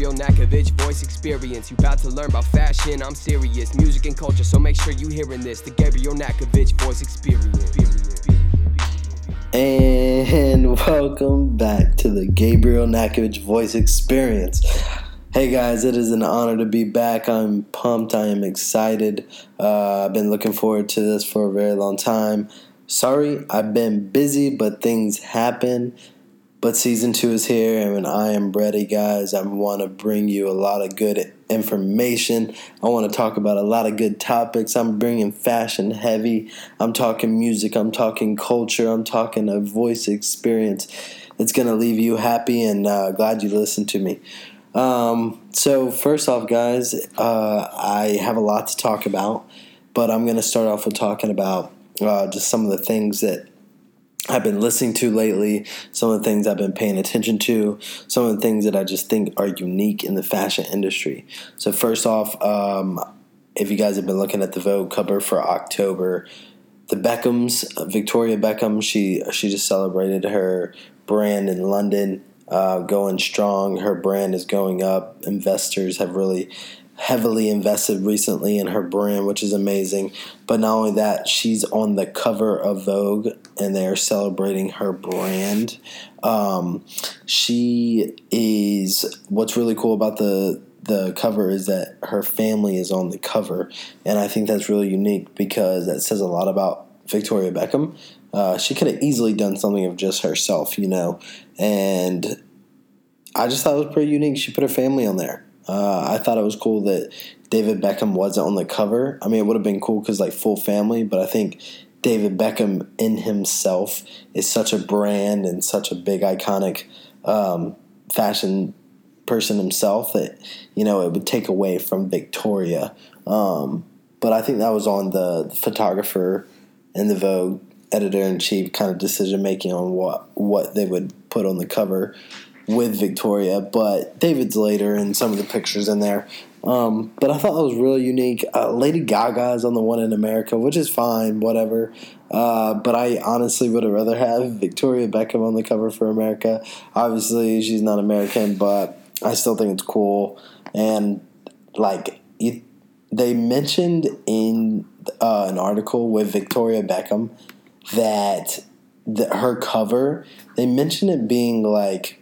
Gabriel Nakovich voice experience. You about to learn about fashion, I'm serious. Music and culture, so make sure you hearing this. The Gabriel Nakovich voice experience. And welcome back to the Gabriel Nakovich voice experience. Hey guys, it is an honor to be back. I'm pumped. I am excited. Uh, I've been looking forward to this for a very long time. Sorry, I've been busy, but things happen. But season two is here, and I am ready, guys. I want to bring you a lot of good information. I want to talk about a lot of good topics. I'm bringing fashion heavy. I'm talking music. I'm talking culture. I'm talking a voice experience. It's going to leave you happy and uh, glad you listened to me. Um, so, first off, guys, uh, I have a lot to talk about, but I'm going to start off with talking about uh, just some of the things that I've been listening to lately, some of the things I've been paying attention to, some of the things that I just think are unique in the fashion industry. So, first off, um, if you guys have been looking at the Vogue cover for October, the Beckhams, Victoria Beckham, she she just celebrated her brand in London, uh, going strong. Her brand is going up. Investors have really heavily invested recently in her brand, which is amazing. But not only that, she's on the cover of Vogue and they're celebrating her brand. Um, she is, what's really cool about the the cover is that her family is on the cover, and I think that's really unique because that says a lot about Victoria Beckham. Uh, she could have easily done something of just herself, you know, and I just thought it was pretty unique. She put her family on there. Uh, I thought it was cool that David Beckham wasn't on the cover. I mean, it would have been cool because like full family, but I think David Beckham in himself is such a brand and such a big iconic um, fashion person himself that you know it would take away from Victoria. Um, but I think that was on the photographer and the Vogue editor in chief kind of decision making on what what they would put on the cover with Victoria. But David's later and some of the pictures in there. Um, but I thought that was really unique. Uh, Lady Gaga is on the one in America, which is fine, whatever. Uh, but I honestly would have rather have Victoria Beckham on the cover for America. Obviously, she's not American, but I still think it's cool. And like you, they mentioned in uh, an article with Victoria Beckham that the, her cover, they mentioned it being like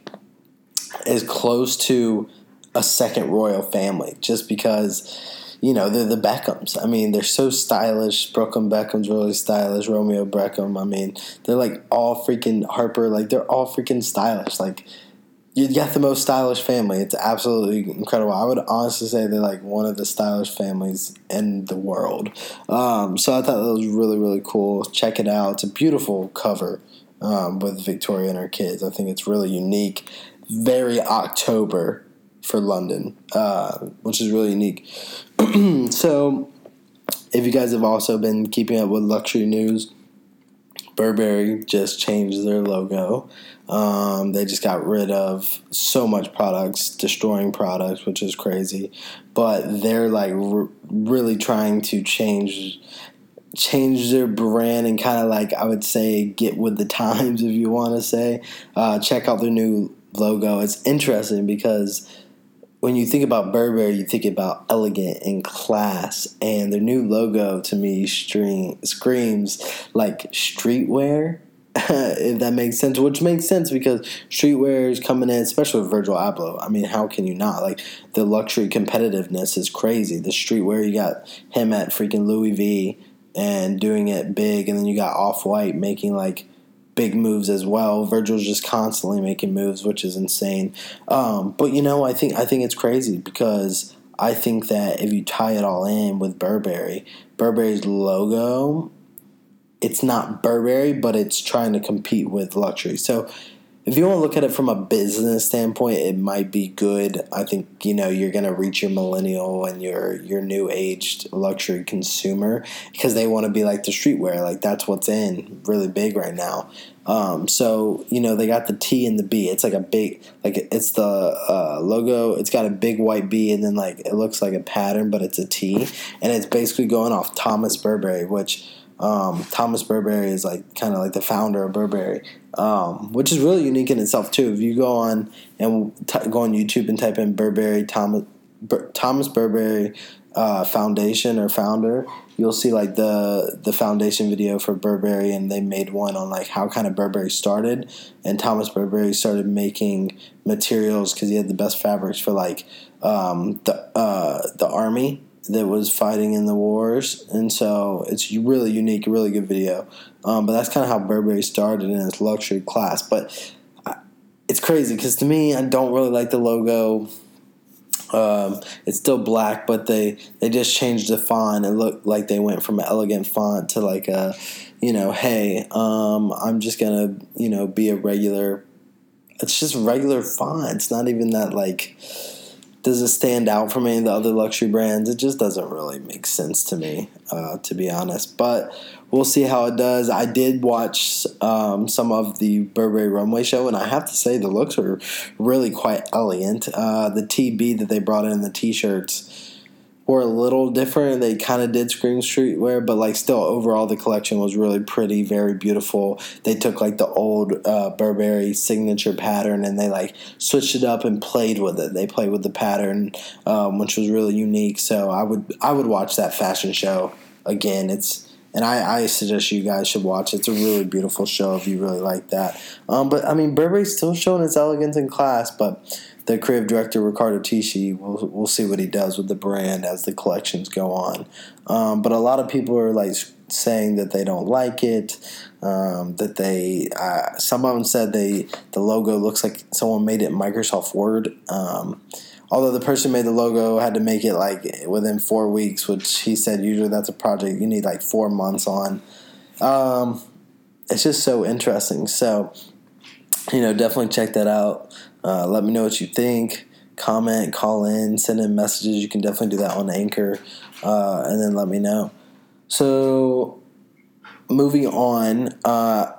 as close to a second royal family just because you know they're the Beckhams. I mean, they're so stylish. Brooklyn Beckham's really stylish. Romeo Beckham. I mean, they're like all freaking Harper. Like they're all freaking stylish. Like you got the most stylish family. It's absolutely incredible. I would honestly say they're like one of the stylish families in the world. Um, so I thought that was really really cool. Check it out. It's a beautiful cover um, with Victoria and her kids. I think it's really unique. Very October for London, uh, which is really unique. so, if you guys have also been keeping up with luxury news, Burberry just changed their logo. Um, they just got rid of so much products, destroying products, which is crazy. But they're like r- really trying to change change their brand and kind of like I would say get with the times if you want to say. Uh, check out their new logo. It's interesting because when you think about Burberry, you think about elegant and class, and their new logo to me stream, screams like streetwear. if that makes sense, which makes sense because streetwear is coming in, especially with Virgil Abloh. I mean, how can you not? Like the luxury competitiveness is crazy. The streetwear, you got him at freaking Louis V and doing it big, and then you got Off White making like big moves as well. Virgil's just constantly making moves, which is insane. Um, but you know, I think I think it's crazy because I think that if you tie it all in with Burberry, Burberry's logo, it's not Burberry, but it's trying to compete with luxury. So if you want to look at it from a business standpoint, it might be good. I think you know you're going to reach your millennial and your your new aged luxury consumer because they want to be like the streetwear. Like that's what's in really big right now. Um, so you know they got the T and the B. It's like a big like it's the uh, logo. It's got a big white B and then like it looks like a pattern, but it's a T, and it's basically going off Thomas Burberry, which Um, Thomas Burberry is like kind of like the founder of Burberry, um, which is really unique in itself too. If you go on and t- go on YouTube and type in Burberry Thomas Bur- Thomas Burberry uh, Foundation or founder, you'll see like the the foundation video for Burberry, and they made one on like how kind of Burberry started. And Thomas Burberry started making materials because he had the best fabrics for like um, the uh, the army that was fighting in the wars, and so it's really unique, really good video. Um, but that's kind of how Burberry started in its luxury class. But it's crazy because to me, I don't really like the logo. Um, it's still black, but they they just changed the font. It looked like they went from an elegant font to like a, you know, hey, um, I'm just gonna you know be a regular. It's just regular font. It's not even that like does it stand out from any of the other luxury brands? It just doesn't really make sense to me, uh, to be honest. But we'll see how it does. I did watch um, some of the Burberry runway show, and I have to say the looks are really quite elegant. Uh, the TB that they brought in the t-shirts were a little different. They kind of did scream streetwear, but like still overall the collection was really pretty, very beautiful. They took like the old uh, Burberry signature pattern and they like switched it up and played with it. They played with the pattern, um, which was really unique. So I would I would watch that fashion show again. It's and I, I suggest you guys should watch. It's a really beautiful show if you really like that. Um, but I mean, Burberry's still showing its elegance in class, but the creative director Riccardo Tisci. We'll we'll see what he does with the brand as the collections go on. Um, but a lot of people are like saying that they don't like it. Um, that they uh, some of them said they the logo looks like someone made it in Microsoft Word. Um, although the person made the logo had to make it like within four weeks, which he said usually that's a project you need like four months on. Um, it's just so interesting. So you know, definitely check that out. Uh, let me know what you think. Comment, call in, send in messages. You can definitely do that on Anchor, uh, and then let me know. So, moving on. Uh,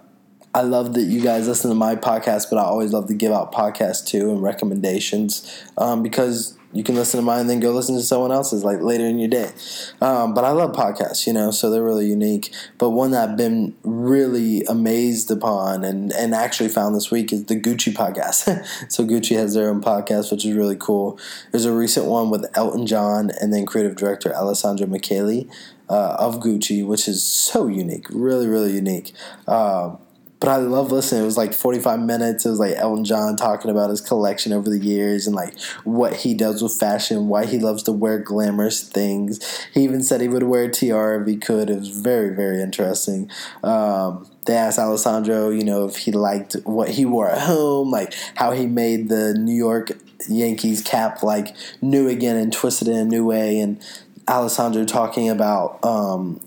I love that you guys listen to my podcast, but I always love to give out podcasts too and recommendations um, because you can listen to mine and then go listen to someone else's like later in your day. Um, but I love podcasts, you know, so they're really unique. But one that I've been really amazed upon and, and actually found this week is the Gucci podcast. so Gucci has their own podcast, which is really cool. There's a recent one with Elton John and then creative director Alessandro Michele uh, of Gucci, which is so unique, really, really unique. Uh, but I love listening. It was like 45 minutes. It was like Elton John talking about his collection over the years and like what he does with fashion, why he loves to wear glamorous things. He even said he would wear a tiara if he could. It was very, very interesting. Um, they asked Alessandro, you know, if he liked what he wore at home, like how he made the New York Yankees cap like new again and twisted in a new way. And Alessandro talking about um,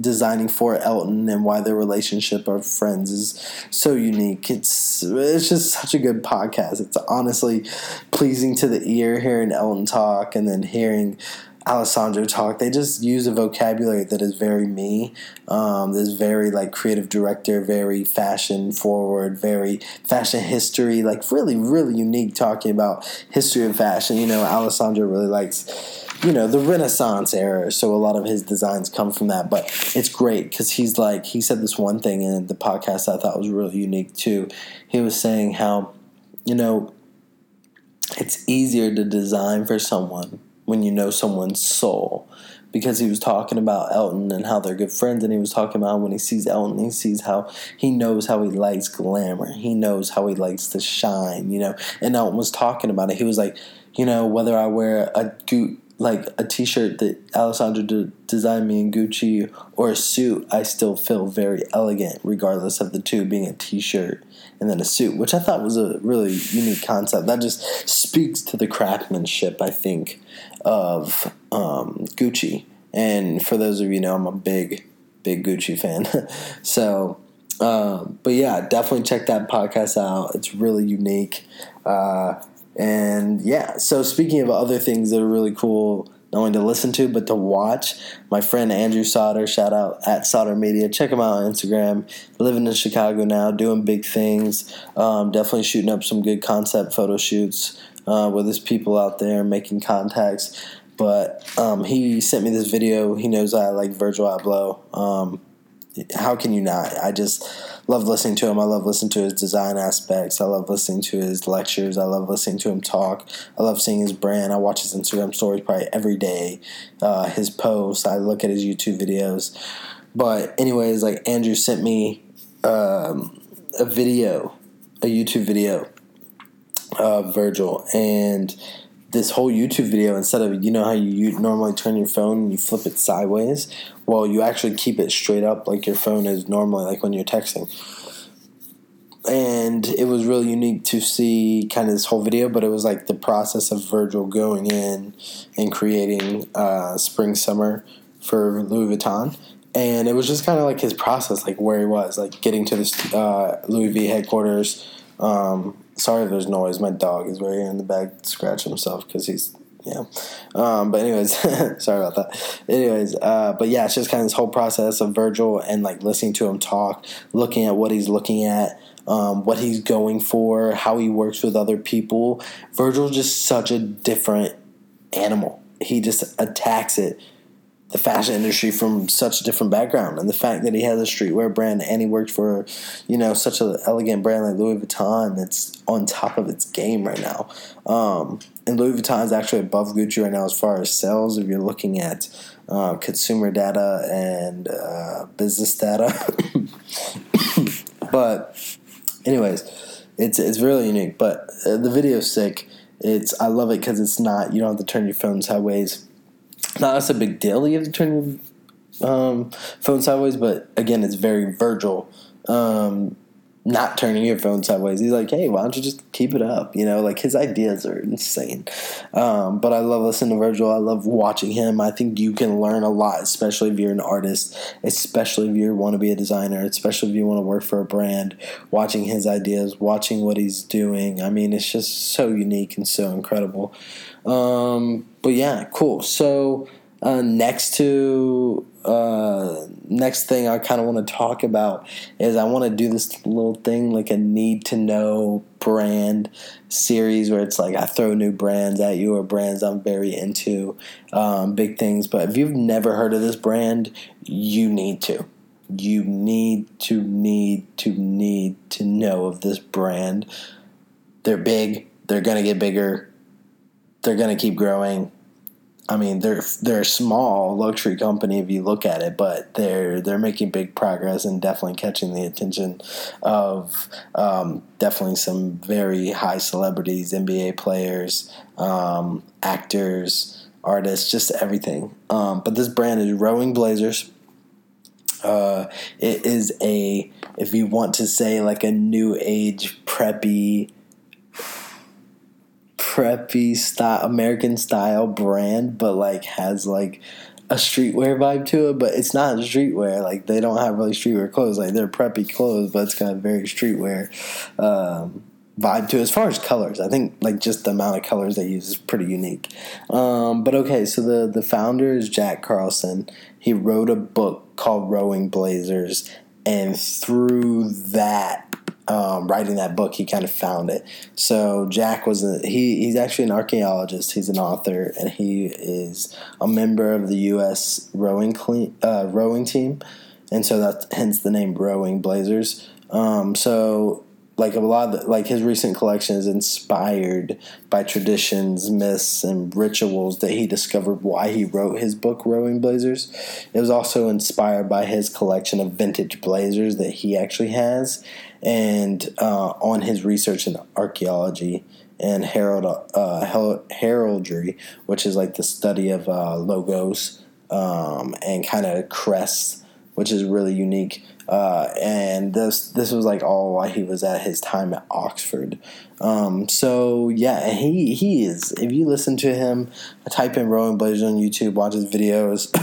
designing for Elton and why their relationship of friends is so unique. It's it's just such a good podcast. It's honestly pleasing to the ear hearing Elton talk and then hearing Alessandro talk. They just use a vocabulary that is very me. Um, this very like creative director, very fashion forward, very fashion history, like really really unique talking about history of fashion. You know, Alessandro really likes you know the renaissance era so a lot of his designs come from that but it's great because he's like he said this one thing in the podcast i thought was really unique too he was saying how you know it's easier to design for someone when you know someone's soul because he was talking about Elton and how they're good friends, and he was talking about when he sees Elton, he sees how he knows how he likes glamour, he knows how he likes to shine, you know. And Elton was talking about it. He was like, you know, whether I wear a like a T-shirt that Alessandro de- designed me in Gucci or a suit, I still feel very elegant, regardless of the two being a T-shirt and then a suit, which I thought was a really unique concept. That just speaks to the craftsmanship, I think, of um, Gucci. And for those of you know, I'm a big, big Gucci fan. so, um, but yeah, definitely check that podcast out. It's really unique. Uh, and yeah, so speaking of other things that are really cool, not only to listen to, but to watch, my friend Andrew Sauter, shout out at Sauter Media. Check him out on Instagram. Living in Chicago now, doing big things. Um, definitely shooting up some good concept photo shoots uh, with his people out there, making contacts. But um, he sent me this video. He knows I like Virgil Abloh. Um, how can you not? I just love listening to him. I love listening to his design aspects. I love listening to his lectures. I love listening to him talk. I love seeing his brand. I watch his Instagram stories probably every day. Uh, his posts. I look at his YouTube videos. But anyways, like Andrew sent me um, a video, a YouTube video of Virgil, and this whole YouTube video, instead of you know how you normally turn your phone and you flip it sideways, well, you actually keep it straight up like your phone is normally, like when you're texting. And it was really unique to see kind of this whole video, but it was like the process of Virgil going in and creating uh, spring summer for Louis Vuitton and it was just kind of like his process, like where he was, like getting to this uh, Louis V headquarters. Um, sorry if there's noise. My dog is right here in the back scratching himself because he's yeah. Um, but anyways, sorry about that. Anyways, uh, but yeah, it's just kind of this whole process of Virgil and like listening to him talk, looking at what he's looking at. Um, what he's going for, how he works with other people. Virgil's just such a different animal. He just attacks it the fashion industry from such a different background. And the fact that he has a streetwear brand and he worked for you know such an elegant brand like louis vuitton that's on top of its game right now. Um, and louis vuitton is actually above gucci right now as far as sales if you're looking at uh, consumer data and uh, business data. But anyways it's it's really unique. But uh, the video's sick. It's i love it because it's not you don't have to turn your phone sideways not as a big deal. You have to turn your um, phone sideways, but again, it's very Virgil. Um, not turning your phone sideways. He's like, hey, why don't you just keep it up? You know, like his ideas are insane. Um, but I love listening to Virgil. I love watching him. I think you can learn a lot, especially if you're an artist, especially if you want to be a designer, especially if you want to work for a brand. Watching his ideas, watching what he's doing. I mean, it's just so unique and so incredible. Um, but yeah, cool. So uh, next to uh, next thing I kind of want to talk about is I want to do this little thing like a need to know brand series where it's like I throw new brands at you or brands I'm very into, um, big things. But if you've never heard of this brand, you need to. You need to need to need to know of this brand. They're big. They're gonna get bigger they're going to keep growing. I mean, they're they're a small luxury company if you look at it, but they're they're making big progress and definitely catching the attention of um, definitely some very high celebrities, NBA players, um, actors, artists, just everything. Um, but this brand is Rowing Blazers. Uh, it is a if you want to say like a new age preppy preppy style American style brand, but like has like a streetwear vibe to it, but it's not streetwear. Like they don't have really streetwear clothes. Like they're preppy clothes, but it's got a very streetwear um, vibe to it. As far as colors, I think like just the amount of colors they use is pretty unique. Um, but okay, so the the founder is Jack Carlson. He wrote a book called Rowing Blazers, and through that um, writing that book, he kind of found it. So Jack was a, he he's actually an archaeologist. He's an author, and he is a member of the U.S. rowing clean, uh, rowing team, and so that's hence the name Rowing Blazers. Um, so like a lot of like his recent collection is inspired by traditions myths and rituals that he discovered why he wrote his book rowing blazers. It was also inspired by his collection of vintage blazers that he actually has and uh, on his research in archaeology and herald, uh, heraldry which is like the study of uh, logos um, and kind of crests which is really unique uh, and this this was like all while he was at his time at Oxford. Um, so yeah, he he is. If you listen to him, type in Rowing Blazers on YouTube, watch his videos.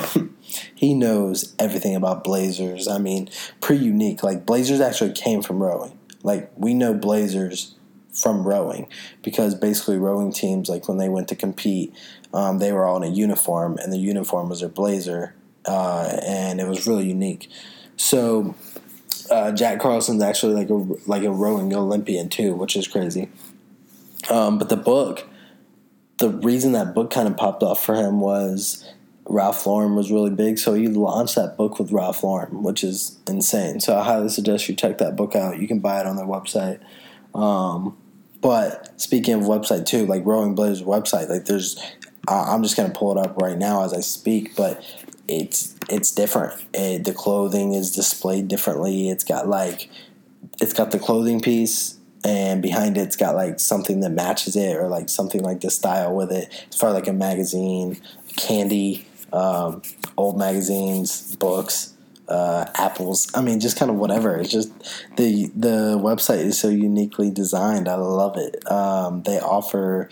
he knows everything about Blazers. I mean, pretty unique. Like Blazers actually came from rowing. Like we know Blazers from rowing because basically rowing teams like when they went to compete, um, they were all in a uniform and the uniform was their blazer, uh, and it was really unique. So uh, Jack Carlson's actually like a like a rowing Olympian too, which is crazy. Um, but the book, the reason that book kind of popped off for him was Ralph Lauren was really big, so he launched that book with Ralph Lauren, which is insane. So I highly suggest you check that book out. You can buy it on their website. Um, but speaking of website too, like Rowing Blazers website, like there's, I'm just gonna pull it up right now as I speak, but it's it's different. It, the clothing is displayed differently. It's got like, it's got the clothing piece, and behind it, it's got like something that matches it, or like something like the style with it. It's for like a magazine, candy, um, old magazines, books uh, apples. I mean, just kind of whatever. It's just the the website is so uniquely designed. I love it. Um, they offer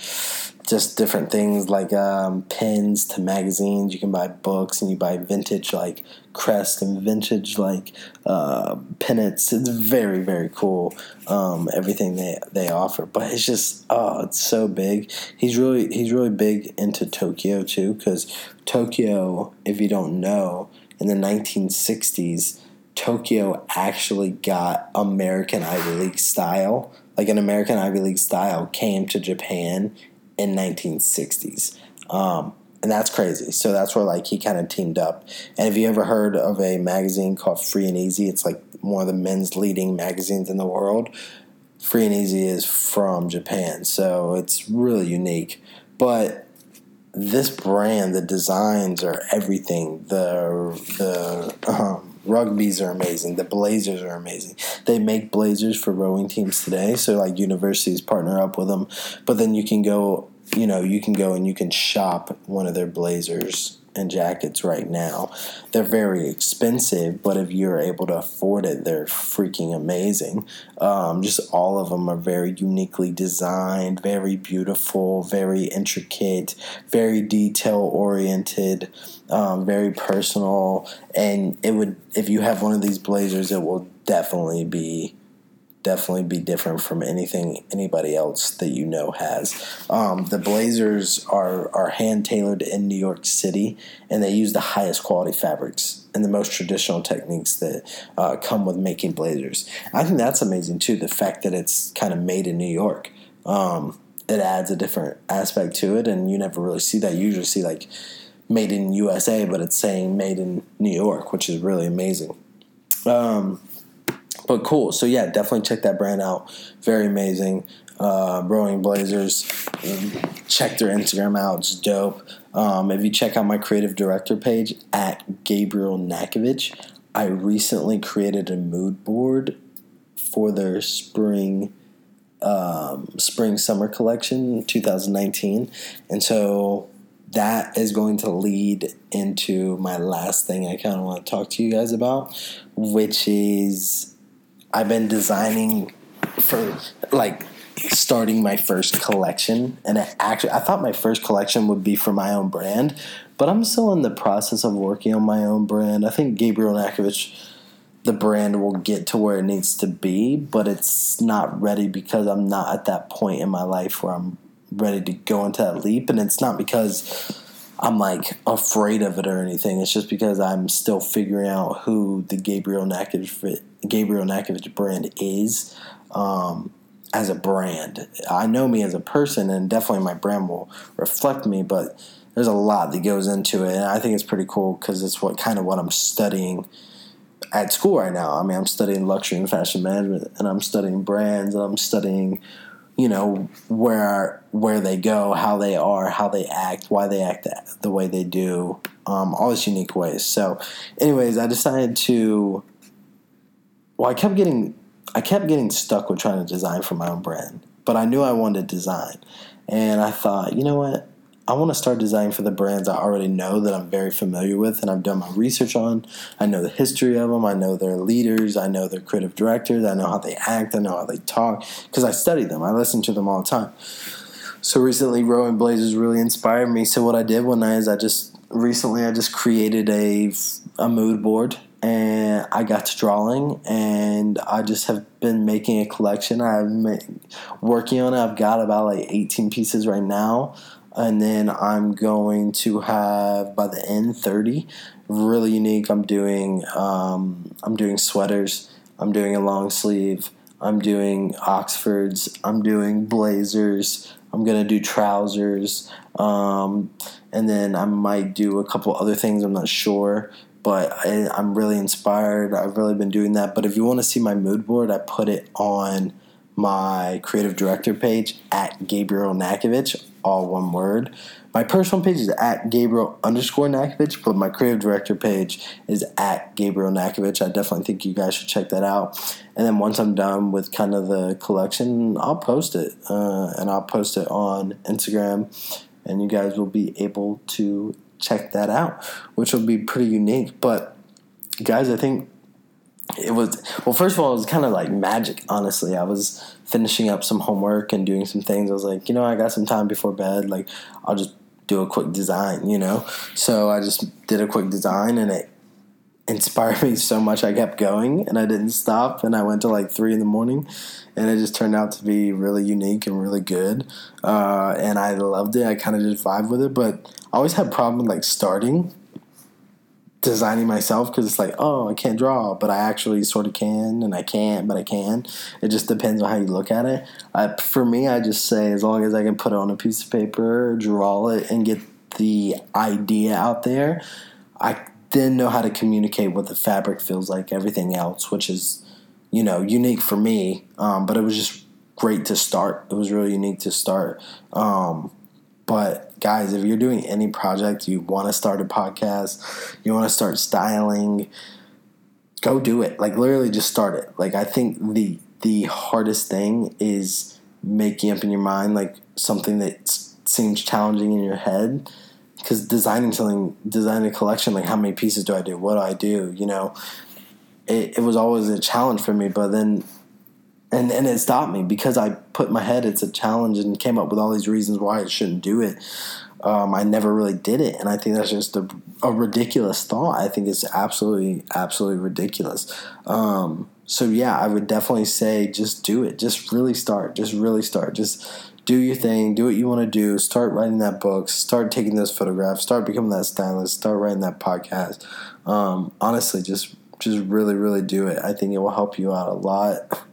just different things like um, pins to magazines. You can buy books and you buy vintage like crest and vintage like uh, pennants. It's very very cool. Um, everything they they offer, but it's just oh, it's so big. He's really he's really big into Tokyo too because Tokyo, if you don't know in the 1960s, Tokyo actually got American Ivy League style. Like an American Ivy League style came to Japan in 1960s. Um, and that's crazy. So that's where like he kind of teamed up. And have you ever heard of a magazine called Free and Easy? It's like one of the men's leading magazines in the world. Free and Easy is from Japan, so it's really unique. But this brand, the designs are everything. The the um, rugbies are amazing. The blazers are amazing. They make blazers for rowing teams today, so like universities partner up with them. But then you can go, you know, you can go and you can shop one of their blazers and jackets right now. They're very expensive, but if you're able to afford it, they're freaking amazing. Um, just all of them are very uniquely designed, very beautiful, very intricate, very detail oriented, um, very personal. And it would, if you have one of these blazers, it will definitely be definitely be different from anything anybody else that you know has. Um, the Blazers are are hand tailored in New York City, and they use the highest quality fabrics and the most traditional techniques that uh, come with making blazers. I think that's amazing too. The fact that it's kind of made in New York. Um, it adds a different aspect to it, and you never really see that. You usually see like made in USA, but it's saying made in New York, which is really amazing. Um, but cool. So yeah, definitely check that brand out. Very amazing. Uh, Rowing Blazers. Check their Instagram out. It's dope. Um, if you check out my creative director page at Gabriel Nakovich, I recently created a mood board for their spring um, spring summer collection 2019 and so that is going to lead into my last thing i kind of want to talk to you guys about which is I've been designing for like starting my first collection and it actually I thought my first collection would be for my own brand, but I'm still in the process of working on my own brand. I think Gabriel Nakovich the brand will get to where it needs to be, but it's not ready because I'm not at that point in my life where I'm ready to go into that leap and it's not because I'm like afraid of it or anything. It's just because I'm still figuring out who the Gabriel Nakovich Gabriel Nakovich brand is um, as a brand. I know me as a person, and definitely my brand will reflect me. But there's a lot that goes into it, and I think it's pretty cool because it's what kind of what I'm studying at school right now. I mean, I'm studying luxury and fashion management, and I'm studying brands, and I'm studying you know where where they go, how they are, how they act, why they act the way they do, um, all these unique ways. So, anyways, I decided to. Well, I kept getting I kept getting stuck with trying to design for my own brand, but I knew I wanted to design, and I thought, you know what, I want to start designing for the brands I already know that I'm very familiar with and I've done my research on. I know the history of them. I know their leaders. I know their creative directors. I know how they act. I know how they talk because I study them. I listen to them all the time. So recently, Rowing Blazers really inspired me. So what I did one night is I just recently I just created a a mood board and I got to drawing and I just have been making a collection. I'm working on it. I've got about like 18 pieces right now and then I'm going to have by the end 30 really unique. I'm doing um, I'm doing sweaters. I'm doing a long sleeve. I'm doing Oxfords. I'm doing Blazers. I'm gonna do trousers. Um, and then I might do a couple other things. I'm not sure, but I, I'm really inspired. I've really been doing that. But if you want to see my mood board, I put it on my creative director page at Gabriel Nakovich, all one word. My personal page is at Gabriel underscore Nakovich, but my creative director page is at Gabriel Nakovich. I definitely think you guys should check that out. And then once I'm done with kind of the collection, I'll post it. Uh, and I'll post it on Instagram, and you guys will be able to check that out, which will be pretty unique. But guys, I think it was well first of all it was kind of like magic honestly. I was finishing up some homework and doing some things. I was like you know i got some time before bed like i'll just do a quick design you know? So i just did a quick design and it inspired me so much. I kept going and i didn't stop and i went to like three in the morning and it just turned out to be really unique and really good uh, and i loved it. I kind of just vibe with it but i always had problem like starting designing myself because it's like, oh, I can't draw, but I actually sort of can, and I can't, but I can. It just depends on how you look at it. I, for me, I just say as long as I can put it on a piece of paper, draw it, and get the idea out there, I then know how to communicate what the fabric feels like, everything else, which is, you know, unique for me. Um, but it was just great to start. It was really unique to start. Um, but guys, if you're doing any project, you want to start a podcast, you want to start styling, go do it. Like literally just start it. Like I think the the hardest thing is making up in your mind like something that seems challenging in your head because designing something designing a collection like how many pieces do i do what do i do you know it, it was always a challenge for me but then and and it stopped me because I put my head it's a challenge and came up with all these reasons why I shouldn't do it. Um, I never really did it, and I think that's just a, a ridiculous thought. I think it's absolutely absolutely ridiculous. Um, so yeah, I would definitely say just do it. Just really start. Just really start. Just do your thing. Do what you want to do. Start writing that book. Start taking those photographs. Start becoming that stylist. Start writing that podcast. Um, honestly, just just really really do it. I think it will help you out a lot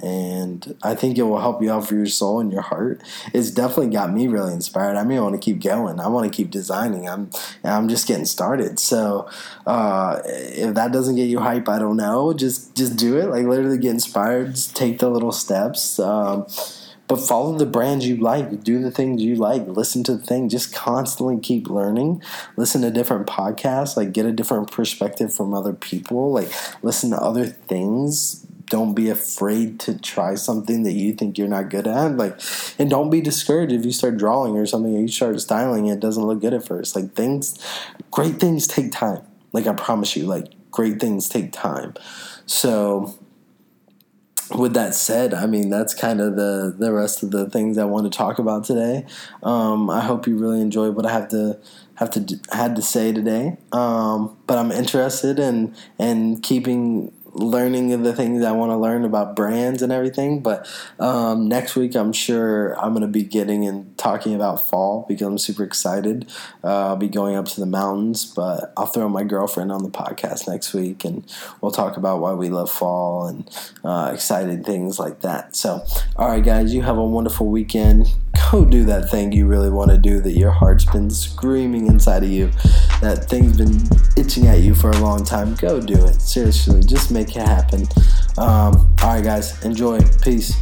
and I think it will help you out for your soul and your heart. It's definitely got me really inspired. I mean, I want to keep going. I want to keep designing. I'm I'm just getting started. So uh, if that doesn't get you hype, I don't know. Just just do it. Like literally get inspired. Just take the little steps. Um, but follow the brands you like. Do the things you like. Listen to the thing. Just constantly keep learning. Listen to different podcasts. Like get a different perspective from other people. Like listen to other things don't be afraid to try something that you think you're not good at. Like, and don't be discouraged if you start drawing or something or you start styling it doesn't look good at first. Like things, great things take time. Like I promise you, like great things take time. So, with that said, I mean that's kind of the the rest of the things I want to talk about today. Um, I hope you really enjoyed what I have to have to had to say today. Um, but I'm interested in in keeping learning the things I want to learn about brands and everything. But um, next week, I'm sure I'm going to be getting and talking about fall because I'm super excited. Uh, I'll be going up to the mountains, but I'll throw my girlfriend on the podcast next week and we'll talk about why we love fall and uh, exciting things like that. So, all right, guys, you have a wonderful weekend. Go do that thing you really want to do that your heart's been screaming inside of you, that thing's been itching at you for a long time. Go do it. Seriously, just make it happen. Um, all right, guys, enjoy. Peace.